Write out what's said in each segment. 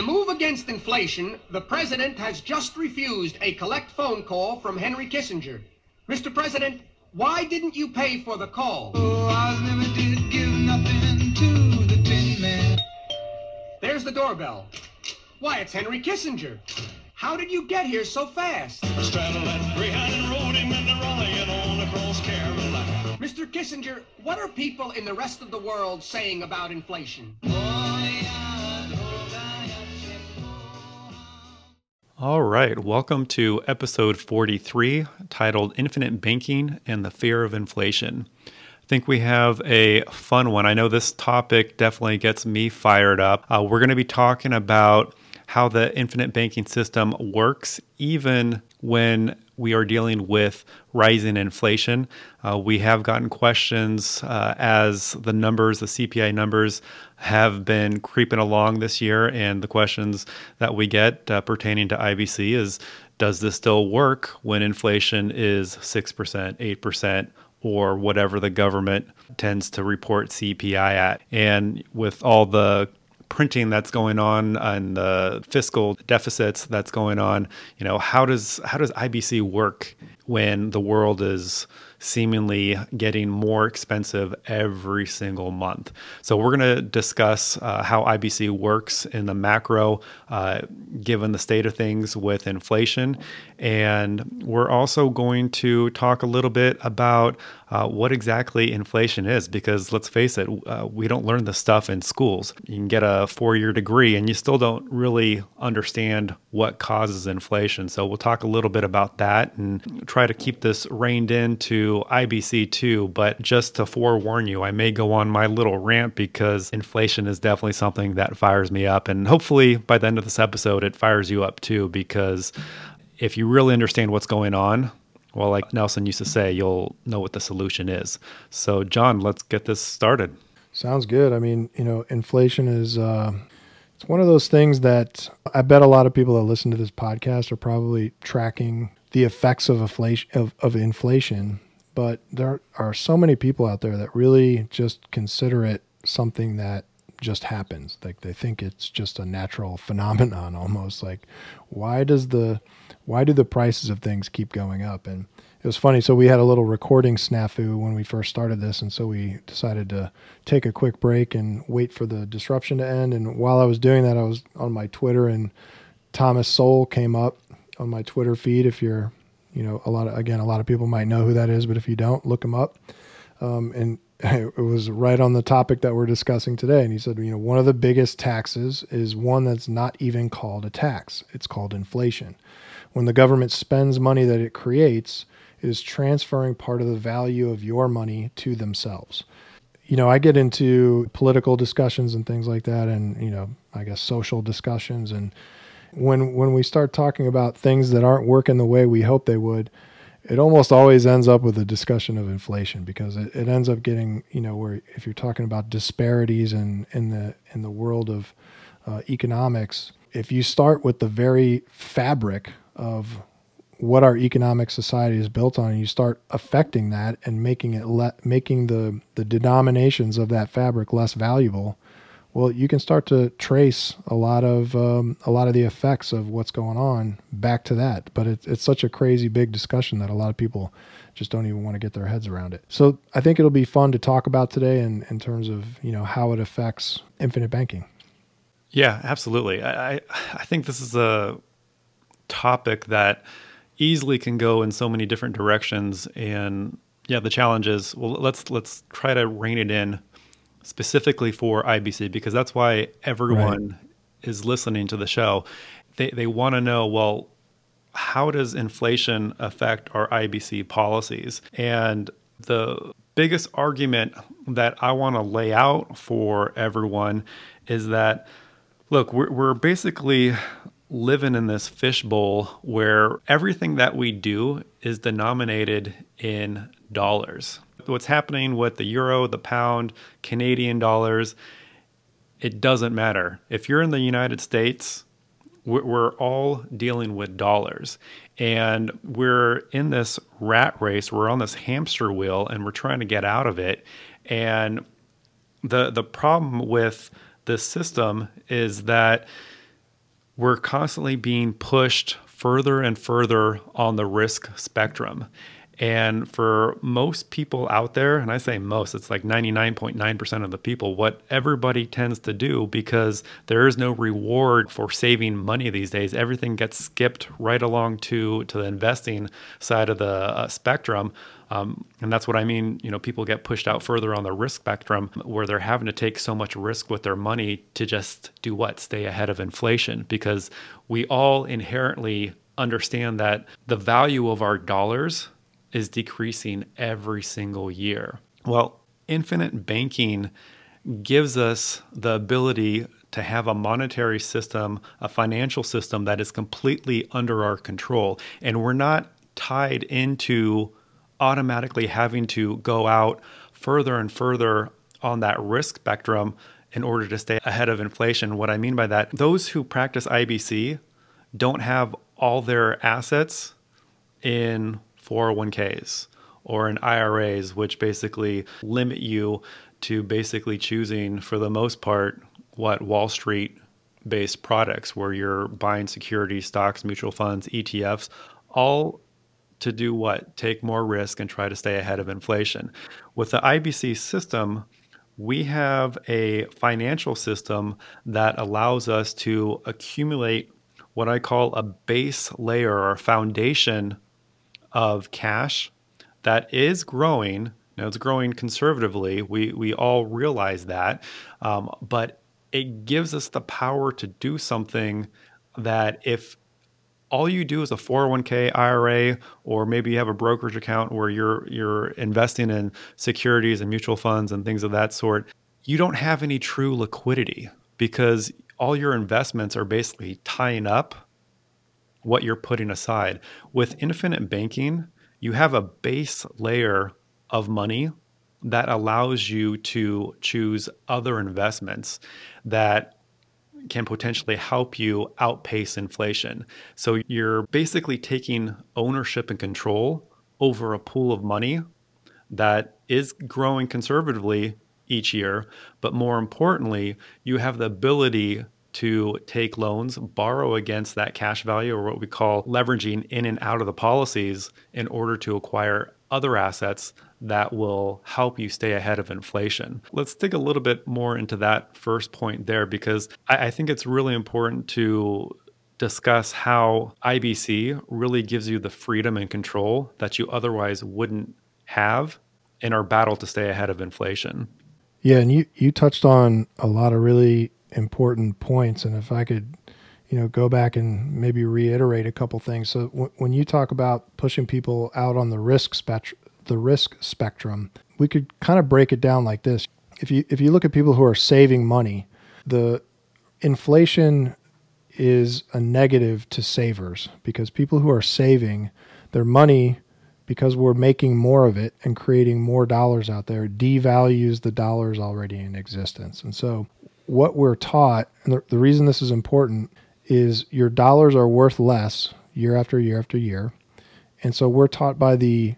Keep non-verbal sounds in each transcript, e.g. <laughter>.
a move against inflation, the president has just refused a collect phone call from Henry Kissinger. Mr. President, why didn't you pay for the call? Oh, I never did give nothing to the. There's the doorbell. Why, it's Henry Kissinger. How did you get here so fast? Straddled that Greyhound and rode him into Raleigh and on across Carolina. Mr. Kissinger, what are people in the rest of the world saying about inflation? Oh, All right, welcome to episode 43 titled Infinite Banking and the Fear of Inflation. I think we have a fun one. I know this topic definitely gets me fired up. Uh, we're going to be talking about how the infinite banking system works, even when we are dealing with rising inflation. Uh, we have gotten questions uh, as the numbers, the CPI numbers, have been creeping along this year. And the questions that we get uh, pertaining to IBC is Does this still work when inflation is 6%, 8%? Or whatever the government tends to report CPI at. And with all the printing that's going on and the fiscal deficits that's going on you know how does how does IBC work when the world is seemingly getting more expensive every single month. So, we're going to discuss uh, how IBC works in the macro, uh, given the state of things with inflation. And we're also going to talk a little bit about uh, what exactly inflation is, because let's face it, uh, we don't learn this stuff in schools. You can get a four year degree and you still don't really understand what causes inflation. So, we'll talk a little bit about that and try to keep this reined into IBC too. But just to forewarn you, I may go on my little rant because inflation is definitely something that fires me up. And hopefully by the end of this episode, it fires you up too, because if you really understand what's going on, well, like Nelson used to say, you'll know what the solution is. So, John, let's get this started. Sounds good. I mean, you know, inflation is uh, it's one of those things that I bet a lot of people that listen to this podcast are probably tracking the effects of inflation of, of inflation. But there are so many people out there that really just consider it something that just happens. Like they think it's just a natural phenomenon <laughs> almost. Like why does the why do the prices of things keep going up? And it was funny. So we had a little recording snafu when we first started this, and so we decided to take a quick break and wait for the disruption to end. And while I was doing that, I was on my Twitter, and Thomas Sowell came up on my Twitter feed. If you're, you know, a lot of again, a lot of people might know who that is, but if you don't, look him up. Um, and <laughs> it was right on the topic that we're discussing today. And he said, you know, one of the biggest taxes is one that's not even called a tax. It's called inflation. When the government spends money that it creates, it is transferring part of the value of your money to themselves. You know, I get into political discussions and things like that, and you know, I guess social discussions. And when when we start talking about things that aren't working the way we hope they would, it almost always ends up with a discussion of inflation because it, it ends up getting you know where if you're talking about disparities in in the in the world of uh, economics if you start with the very fabric of what our economic society is built on and you start affecting that and making it le- making the the denominations of that fabric less valuable well, you can start to trace a lot of um, a lot of the effects of what's going on back to that. But it, it's such a crazy big discussion that a lot of people just don't even want to get their heads around it. So I think it'll be fun to talk about today in, in terms of you know how it affects infinite banking. Yeah, absolutely. I I think this is a topic that easily can go in so many different directions and yeah the challenge is well let's let's try to rein it in specifically for IBC because that's why everyone right. is listening to the show. They they want to know well how does inflation affect our IBC policies? And the biggest argument that I want to lay out for everyone is that look, we're, we're basically living in this fishbowl where everything that we do is denominated in dollars what's happening with the euro, the pound, Canadian dollars, it doesn't matter. If you're in the United States, we're all dealing with dollars. And we're in this rat race, we're on this hamster wheel, and we're trying to get out of it. And the, the problem with this system is that we're constantly being pushed further and further on the risk spectrum. And for most people out there, and I say most, it's like 99.9% of the people, what everybody tends to do because there is no reward for saving money these days. Everything gets skipped right along to, to the investing side of the uh, spectrum. Um, and that's what I mean. You know, people get pushed out further on the risk spectrum where they're having to take so much risk with their money to just do what? Stay ahead of inflation because we all inherently understand that the value of our dollars is decreasing every single year. Well, infinite banking gives us the ability to have a monetary system, a financial system that is completely under our control. And we're not tied into automatically having to go out further and further on that risk spectrum in order to stay ahead of inflation. What I mean by that, those who practice IBC don't have all their assets in 401ks or in IRAs, which basically limit you to basically choosing, for the most part, what Wall Street based products where you're buying securities, stocks, mutual funds, ETFs, all to do what? Take more risk and try to stay ahead of inflation. With the IBC system, we have a financial system that allows us to accumulate what I call a base layer or foundation of cash that is growing. Now it's growing conservatively. We we all realize that, um, but it gives us the power to do something that if all you do is a 401k IRA or maybe you have a brokerage account where you're you're investing in securities and mutual funds and things of that sort, you don't have any true liquidity because all your investments are basically tying up what you're putting aside. With infinite banking, you have a base layer of money that allows you to choose other investments that can potentially help you outpace inflation. So you're basically taking ownership and control over a pool of money that is growing conservatively each year, but more importantly, you have the ability to take loans, borrow against that cash value, or what we call leveraging in and out of the policies in order to acquire other assets that will help you stay ahead of inflation. Let's dig a little bit more into that first point there because I, I think it's really important to discuss how IBC really gives you the freedom and control that you otherwise wouldn't have in our battle to stay ahead of inflation. Yeah, and you you touched on a lot of really important points. And if I could, you know, go back and maybe reiterate a couple things. So w- when you talk about pushing people out on the risk spectrum, the risk spectrum, we could kind of break it down like this. If you if you look at people who are saving money, the inflation is a negative to savers because people who are saving their money because we're making more of it and creating more dollars out there devalues the dollars already in existence. And so what we're taught, and the, the reason this is important is your dollars are worth less year after year after year. And so we're taught by the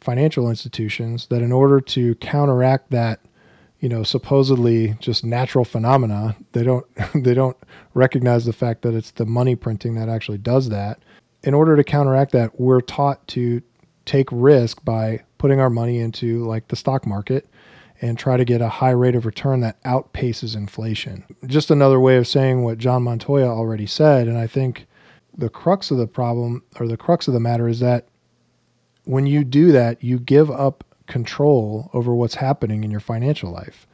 financial institutions that in order to counteract that, you know, supposedly just natural phenomena, they don't <laughs> they don't recognize the fact that it's the money printing that actually does that. In order to counteract that, we're taught to take risk by putting our money into like the stock market and try to get a high rate of return that outpaces inflation. Just another way of saying what John Montoya already said. And I think the crux of the problem or the crux of the matter is that when you do that, you give up control over what's happening in your financial life.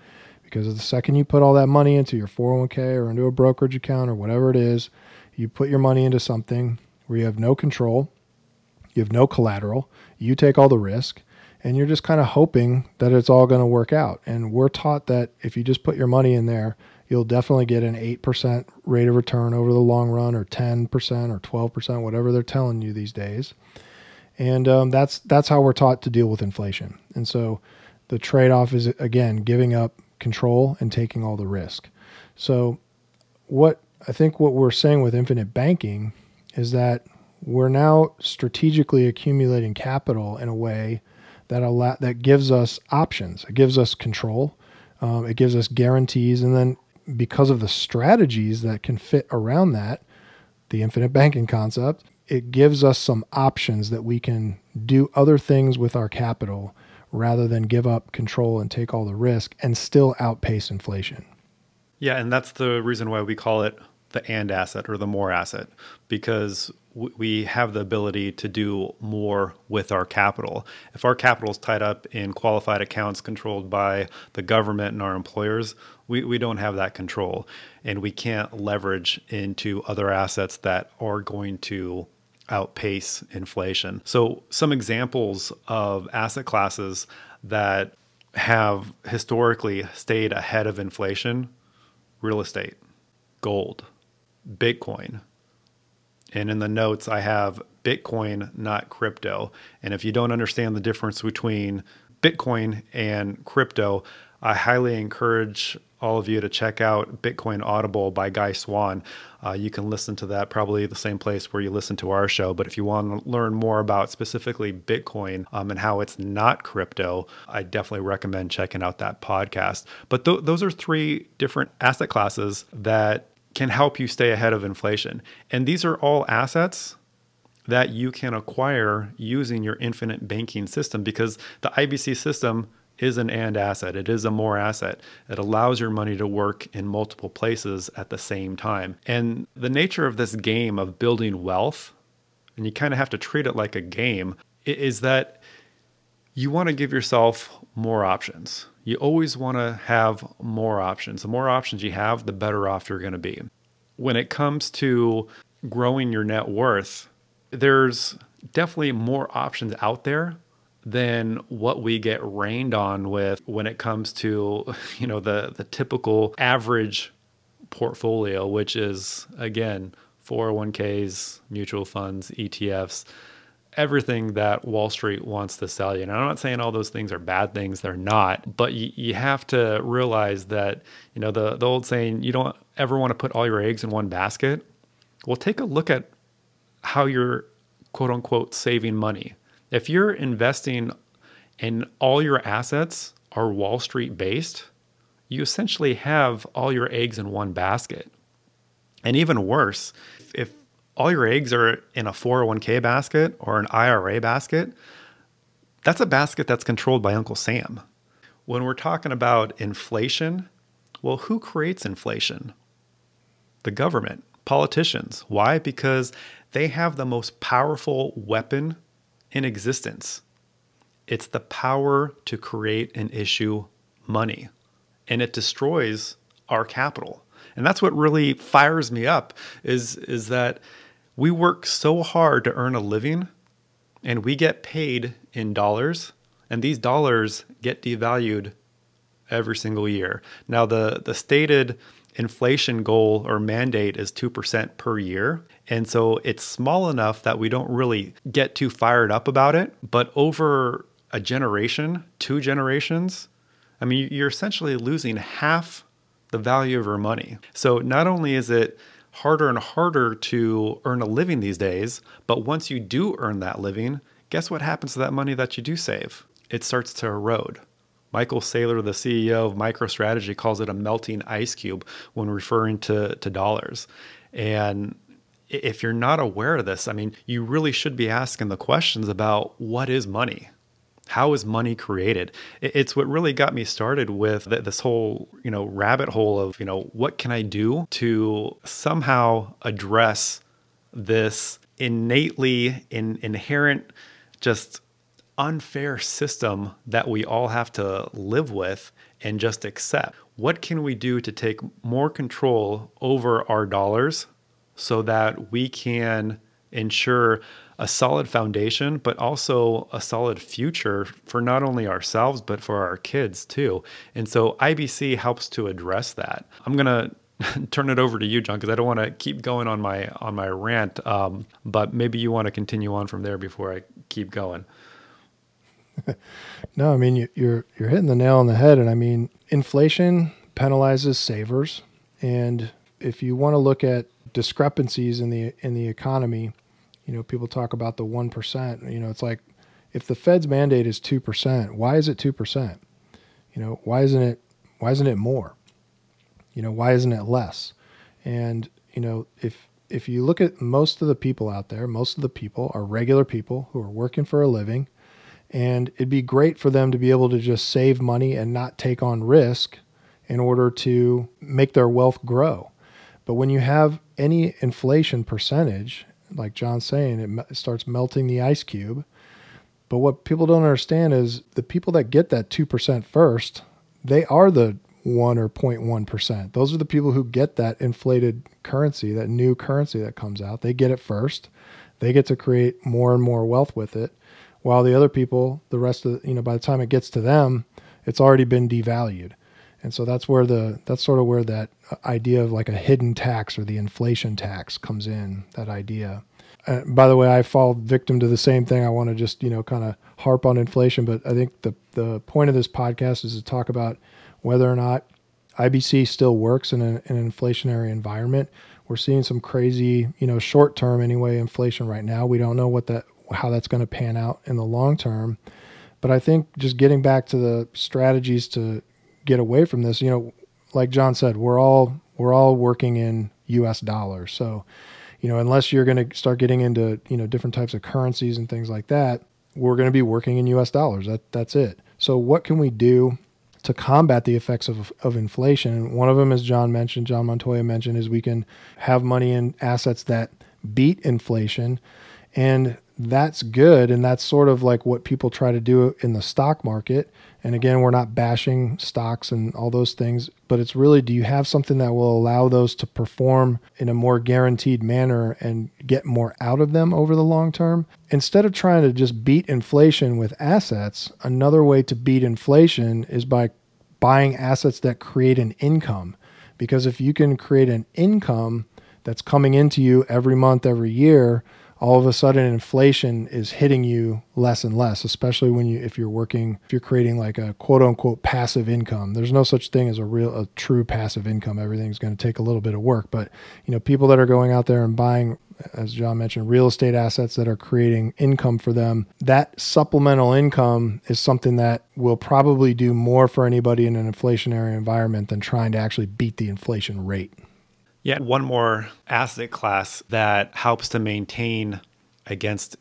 Because the second you put all that money into your 401k or into a brokerage account or whatever it is, you put your money into something where you have no control, you have no collateral, you take all the risk, and you're just kind of hoping that it's all going to work out. And we're taught that if you just put your money in there, you'll definitely get an 8% rate of return over the long run or 10% or 12%, whatever they're telling you these days. And um, that's that's how we're taught to deal with inflation. And so the trade-off is again giving up control and taking all the risk. So what I think what we're saying with infinite banking is that we're now strategically accumulating capital in a way that allow that gives us options. It gives us control. Um, it gives us guarantees, and then because of the strategies that can fit around that, the infinite banking concept, it gives us some options that we can do other things with our capital rather than give up control and take all the risk and still outpace inflation. Yeah, and that's the reason why we call it the and asset or the more asset because we have the ability to do more with our capital. If our capital is tied up in qualified accounts controlled by the government and our employers, we, we don't have that control and we can't leverage into other assets that are going to outpace inflation. So, some examples of asset classes that have historically stayed ahead of inflation real estate, gold, Bitcoin. And in the notes, I have Bitcoin, not crypto. And if you don't understand the difference between Bitcoin and crypto, I highly encourage all of you to check out Bitcoin Audible by Guy Swann. Uh, you can listen to that probably the same place where you listen to our show. But if you want to learn more about specifically Bitcoin um, and how it's not crypto, I definitely recommend checking out that podcast. But th- those are three different asset classes that can help you stay ahead of inflation. And these are all assets that you can acquire using your infinite banking system because the IBC system is an and asset. It is a more asset. It allows your money to work in multiple places at the same time. And the nature of this game of building wealth, and you kind of have to treat it like a game, is that you want to give yourself more options. You always want to have more options. The more options you have, the better off you're going to be. When it comes to growing your net worth, there's definitely more options out there than what we get rained on with when it comes to <laughs> you know the the typical average portfolio which is again 401ks mutual funds ETFs everything that Wall Street wants to sell you. And I'm not saying all those things are bad things, they're not, but you, you have to realize that, you know, the, the old saying, you don't ever want to put all your eggs in one basket. Well, take a look at how you're quote unquote saving money. If you're investing and all your assets are Wall Street based, you essentially have all your eggs in one basket. And even worse, all your eggs are in a 401k basket or an IRA basket, that's a basket that's controlled by Uncle Sam. When we're talking about inflation, well, who creates inflation? The government, politicians. Why? Because they have the most powerful weapon in existence. It's the power to create and issue money, and it destroys our capital. And that's what really fires me up is, is that we work so hard to earn a living and we get paid in dollars, and these dollars get devalued every single year. Now, the, the stated inflation goal or mandate is 2% per year. And so it's small enough that we don't really get too fired up about it. But over a generation, two generations, I mean, you're essentially losing half the value of your money. So not only is it harder and harder to earn a living these days, but once you do earn that living, guess what happens to that money that you do save? It starts to erode. Michael Saylor, the CEO of MicroStrategy, calls it a melting ice cube when referring to, to dollars. And if you're not aware of this, I mean, you really should be asking the questions about what is money? How is money created? It's what really got me started with this whole, you know, rabbit hole of, you know, what can I do to somehow address this innately in, inherent just unfair system that we all have to live with and just accept. What can we do to take more control over our dollars so that we can ensure a solid foundation, but also a solid future for not only ourselves, but for our kids too? And so IBC helps to address that. I'm going <laughs> to turn it over to you, John, because I don't want to keep going on my on my rant. Um, but maybe you want to continue on from there before I keep going. <laughs> no, I mean you, you're you're hitting the nail on the head, and I mean inflation penalizes savers, and if you want to look at discrepancies in the in the economy, you know people talk about the one percent. You know, it's like if the Fed's mandate is two percent, why is it two percent? You know, why isn't it why isn't it more? You know, why isn't it less? And you know, if if you look at most of the people out there, most of the people are regular people who are working for a living. And it'd be great for them to be able to just save money and not take on risk in order to make their wealth grow. But when you have any inflation percentage, like John's saying, it starts melting the ice cube. But what people don't understand is the people that get that 2% first, they are the 1 or 0.1%. Those are the people who get that inflated currency, that new currency that comes out. They get it first. They get to create more and more wealth with it. While the other people, the rest of, you know, by the time it gets to them, it's already been devalued. And so that's where the that's sort of where that idea of like a hidden tax or the inflation tax comes in. That idea. Uh, by the way, I fall victim to the same thing. I want to just you know kind of harp on inflation, but I think the the point of this podcast is to talk about whether or not IBC still works in, a, in an inflationary environment. We're seeing some crazy, you know, short term anyway, inflation right now. We don't know what that how that's going to pan out in the long term. But I think just getting back to the strategies to get away from this, you know, like John said, we're all we're all working in US dollars. So, you know, unless you're going to start getting into, you know, different types of currencies and things like that, we're going to be working in US dollars. That that's it. So, what can we do to combat the effects of, of inflation. And one of them, as John mentioned, John Montoya mentioned, is we can have money in assets that beat inflation. And that's good. And that's sort of like what people try to do in the stock market. And again, we're not bashing stocks and all those things, but it's really do you have something that will allow those to perform in a more guaranteed manner and get more out of them over the long term? Instead of trying to just beat inflation with assets, another way to beat inflation is by buying assets that create an income. Because if you can create an income that's coming into you every month, every year, all of a sudden inflation is hitting you less and less especially when you if you're working if you're creating like a quote unquote passive income. There's no such thing as a real a true passive income. Everything's going to take a little bit of work but you know people that are going out there and buying as John mentioned real estate assets that are creating income for them that supplemental income is something that will probably do more for anybody in an inflationary environment than trying to actually beat the inflation rate Yeah, one more asset class that helps to maintain against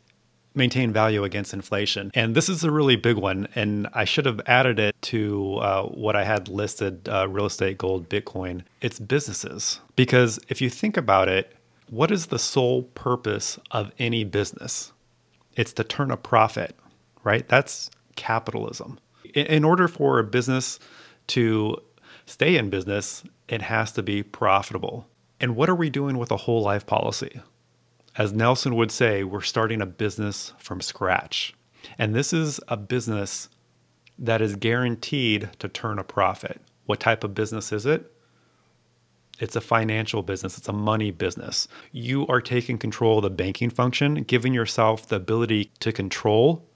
maintain value against inflation. And this is a really big one. And I should have added it to uh, what I had listed uh, real estate, gold, Bitcoin. It's businesses. Because if you think about it, what is the sole purpose of any business? It's to turn a profit, right? That's capitalism. In, in order for a business to stay in business, it has to be profitable. And what are we doing with a whole life policy? As Nelson would say, we're starting a business from scratch. And this is a business that is guaranteed to turn a profit. What type of business is it? It's a financial business, it's a money business. You are taking control of the banking function, giving yourself the ability to control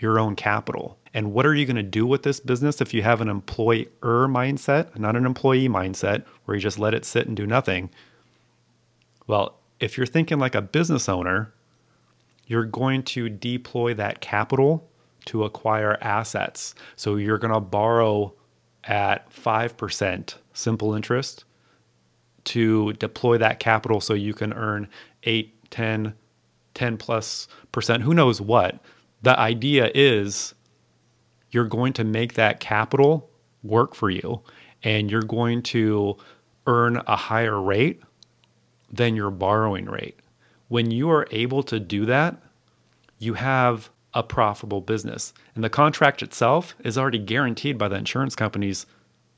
your own capital. And what are you going to do with this business if you have an employer mindset, not an employee mindset, where you just let it sit and do nothing? Well, if you're thinking like a business owner, you're going to deploy that capital to acquire assets. So you're going to borrow at 5% simple interest to deploy that capital so you can earn 8, 10, 10 plus percent, who knows what. The idea is you're going to make that capital work for you and you're going to earn a higher rate than your borrowing rate. When you are able to do that, you have a profitable business. And the contract itself is already guaranteed by the insurance companies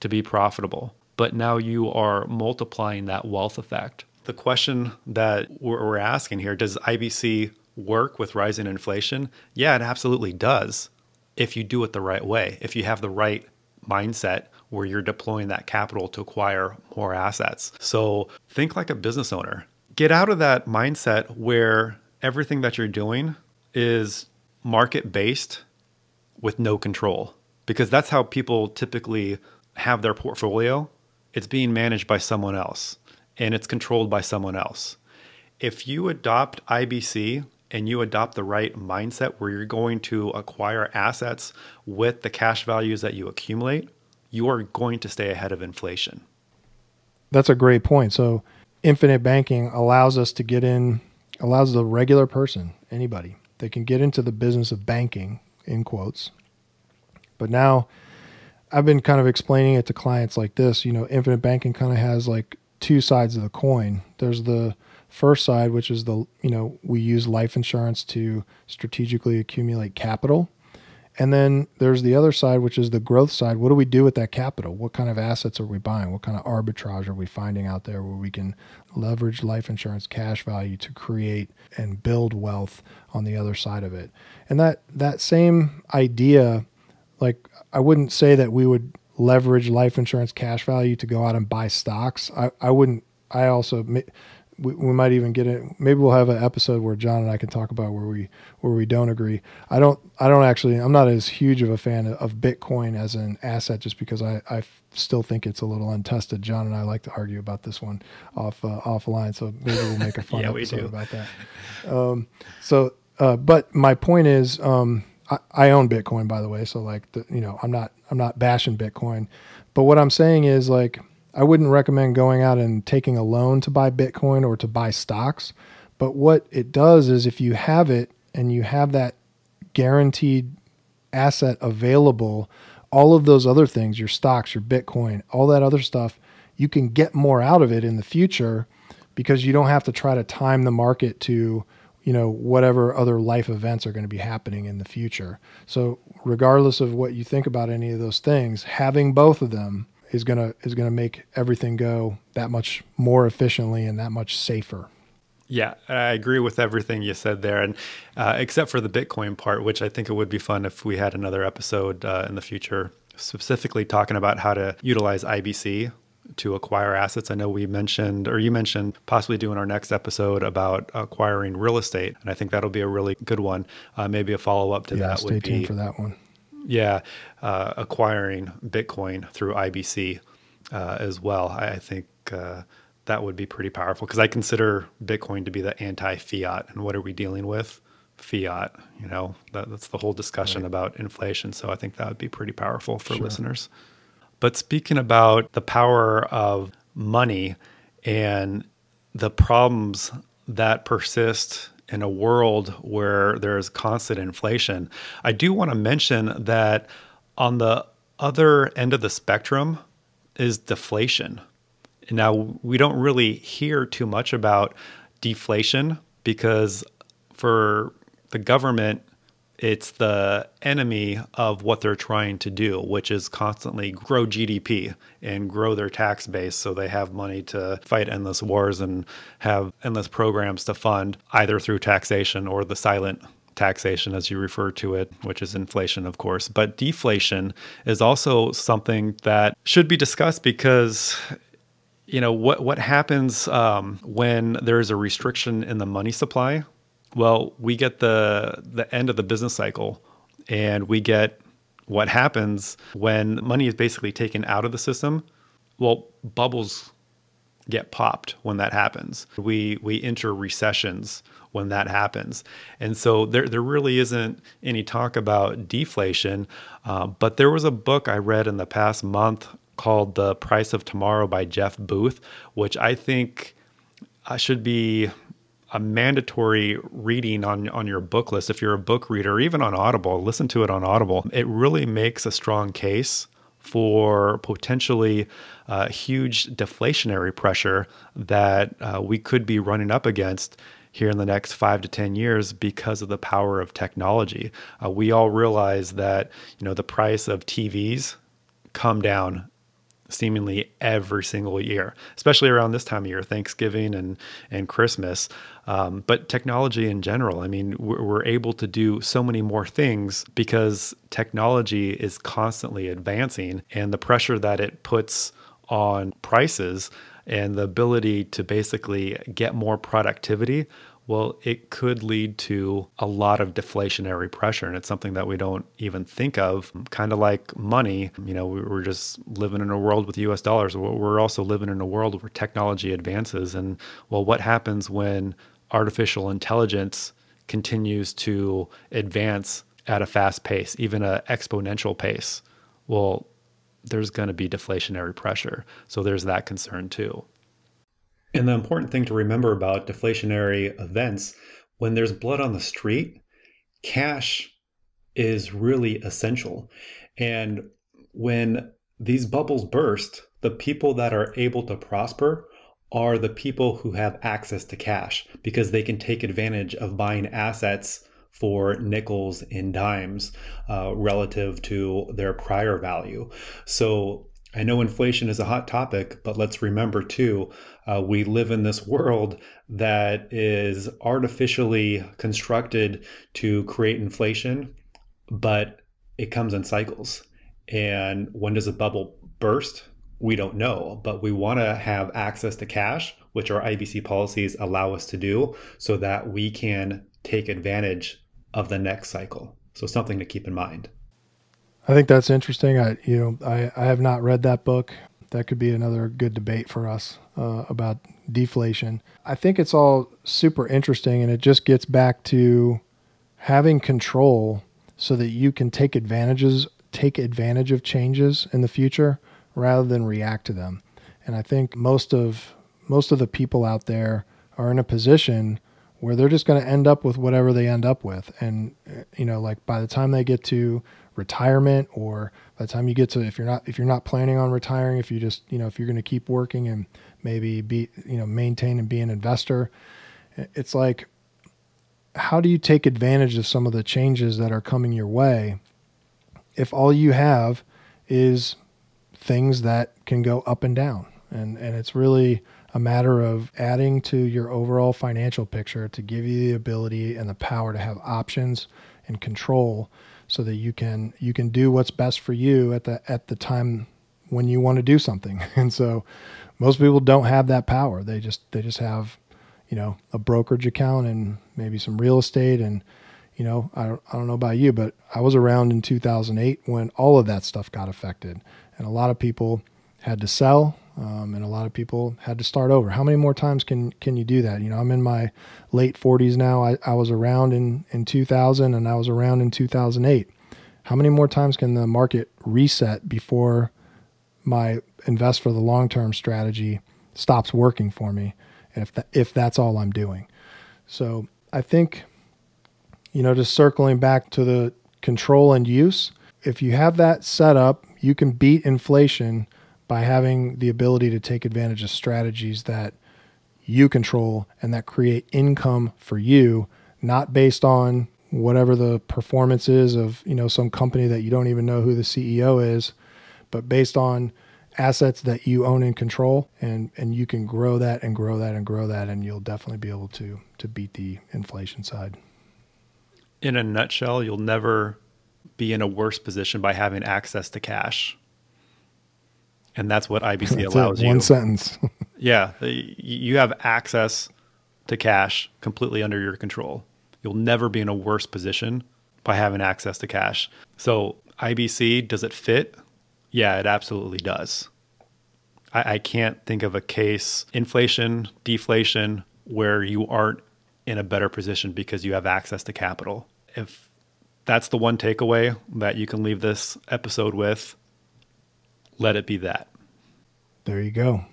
to be profitable. But now you are multiplying that wealth effect. The question that we're asking here does IBC work with rising inflation? Yeah, it absolutely does if you do it the right way, if you have the right mindset where you're deploying that capital to acquire more assets. So think like a business owner. Get out of that mindset where everything that you're doing is market based with no control, because that's how people typically have their portfolio. It's being managed by someone else and it's controlled by someone else. If you adopt IBC and you adopt the right mindset where you're going to acquire assets with the cash values that you accumulate, you are going to stay ahead of inflation. That's a great point. So infinite banking allows us to get in, allows the regular person, anybody, they can get into the business of banking, in quotes. But now I've been kind of explaining it to clients like this. You know, infinite banking kind of has like two sides of the coin. There's the first side, which is the, you know, we use life insurance to strategically accumulate capital. And then there's the other side, which is the growth side. What do we do with that capital? What kind of assets are we buying? What kind of arbitrage are we finding out there where we can leverage life insurance cash value to create and build wealth on the other side of it? And that that same idea, like I wouldn't say that we would leverage life insurance cash value to go out and buy stocks. I, I wouldn't. I also we, we might even get it. Maybe we'll have an episode where John and I can talk about where we where we don't agree. I don't. I don't actually. I'm not as huge of a fan of Bitcoin as an asset, just because I I still think it's a little untested. John and I like to argue about this one off uh, offline, so maybe we'll make a <laughs> fun yeah, episode about that. Um, so, uh, but my point is, um, I, I own Bitcoin, by the way. So like, the, you know, I'm not I'm not bashing Bitcoin, but what I'm saying is like I wouldn't recommend going out and taking a loan to buy Bitcoin or to buy stocks. But what it does is if you have it and you have that guaranteed asset available, all of those other things, your stocks, your Bitcoin, all that other stuff, you can get more out of it in the future because you don't have to try to time the market to, you know, whatever other life events are going to be happening in the future. So, regardless of what you think about any of those things, having both of them is gonna is gonna make everything go that much more efficiently and that much safer. Yeah, I agree with everything you said there, and uh, except for the Bitcoin part, which I think it would be fun if we had another episode uh, in the future, specifically talking about how to utilize IBC to acquire assets. I know we mentioned, or you mentioned, possibly doing our next episode about acquiring real estate, and I think that'll be a really good one. Uh, maybe a follow up to yeah, that stay would tuned be for that one. Yeah, uh, acquiring Bitcoin through IBC uh, as well. I, I think uh, that would be pretty powerful because I consider Bitcoin to be the anti-fiat. And what are we dealing with? Fiat. You know, that, that's the whole discussion right. about inflation. So I think that would be pretty powerful for sure. listeners. But speaking about the power of money and the problems that persist in a world where there's constant inflation. I do want to mention that on the other end of the spectrum is deflation. Now, we don't really hear too much about deflation because for the government, it's the enemy of what they're trying to do, which is constantly grow GDP and grow their tax base so they have money to fight endless wars and have endless programs to fund either through taxation or the silent taxation, as you refer to it, which is inflation, of course. But deflation is also something that should be discussed because you know what what happens um, when there is a restriction in the money supply well, we get the the end of the business cycle and we get what happens when money is basically taken out of the system. Well, bubbles get popped when that happens. We we enter recessions when that happens, and so there there really isn't any talk about deflation. Uh, but there was a book I read in the past month called "The Price of Tomorrow" by Jeff Booth, which I think should be a mandatory reading on on your book list if you're a book reader even on audible listen to it on audible it really makes a strong case for potentially uh, huge deflationary pressure that uh, we could be running up against here in the next five to 10 years because of the power of technology. Uh, we all realize that, you know, the price of TVs come down seemingly every single year, especially around this time of year, Thanksgiving and and Christmas. Um, but technology in general, I mean, we're, we're able to do so many more things because technology is constantly advancing, and the pressure that it puts on prices and the ability to basically get more productivity well, it could lead to a lot of deflationary pressure. And it's something that we don't even think of. Kind of like money, you know, we're just living in a world with US dollars. We're also living in a world where technology advances. And well, what happens when artificial intelligence continues to advance at a fast pace, even an exponential pace? Well, there's going to be deflationary pressure. So there's that concern too. And the important thing to remember about deflationary events when there's blood on the street, cash is really essential. And when these bubbles burst, the people that are able to prosper are the people who have access to cash because they can take advantage of buying assets for nickels and dimes uh, relative to their prior value. So I know inflation is a hot topic, but let's remember too, uh, we live in this world that is artificially constructed to create inflation, but it comes in cycles. And when does a bubble burst? We don't know, but we want to have access to cash, which our IBC policies allow us to do, so that we can take advantage of the next cycle. So, something to keep in mind. I think that's interesting. I, you know, I, I have not read that book. That could be another good debate for us uh, about deflation. I think it's all super interesting, and it just gets back to having control so that you can take advantages, take advantage of changes in the future rather than react to them. And I think most of most of the people out there are in a position where they're just going to end up with whatever they end up with, and you know, like by the time they get to retirement or by the time you get to if you're not if you're not planning on retiring if you just you know if you're going to keep working and maybe be you know maintain and be an investor it's like how do you take advantage of some of the changes that are coming your way if all you have is things that can go up and down? And and it's really a matter of adding to your overall financial picture to give you the ability and the power to have options and control so that you can you can do what's best for you at the at the time when you want to do something. <laughs> And so most people don't have that power. They just they just have, you know, a brokerage account and maybe some real estate and you know, I don't, I don't know about you, but I was around in 2008 when all of that stuff got affected. And a lot of people had to sell um, and a lot of people had to start over. How many more times can can you do that? You know, I'm in my late 40s now. I, I was around in in 2000 and I was around in 2008. How many more times can the market reset before my invest for the long term strategy stops working for me? If that, if that's all I'm doing, so I think, you know, just circling back to the control and use. If you have that set up, you can beat inflation by having the ability to take advantage of strategies that you control and that create income for you, not based on whatever the performance is of, you know, some company that you don't even know who the CEO is, but based on assets that you own and control and and you can grow that and grow that and grow that and you'll definitely be able to to beat the inflation side. In a nutshell, you'll never be in a worse position by having access to cash and that's what IBC that's allows it, you. One sentence. <laughs> yeah, you have access to cash completely under your control. You'll never be in a worse position by having access to cash. So IBC, does it fit? Yeah, it absolutely does. I, I can't think of a case, inflation, deflation, where you aren't in a better position because you have access to capital. If that's the one takeaway that you can leave this episode with, let it be that. There you go.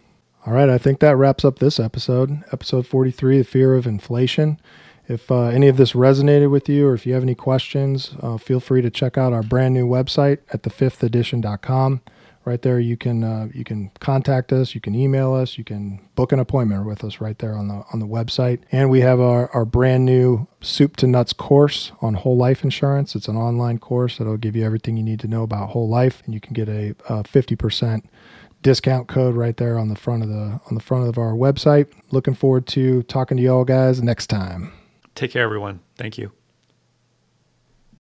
All right, I think that wraps up this episode, episode 43, The Fear of Inflation. If uh, any of this resonated with you or if you have any questions, uh, feel free to check out our brand new website at thefifthedition.com. Right there, you can uh, you can contact us, you can email us, you can book an appointment with us right there on the on the website. And we have our, our brand new Soup to Nuts course on whole life insurance. It's an online course that'll give you everything you need to know about whole life, and you can get a, a 50% discount code right there on the front of the on the front of our website. Looking forward to talking to y'all guys next time. Take care, everyone. Thank you.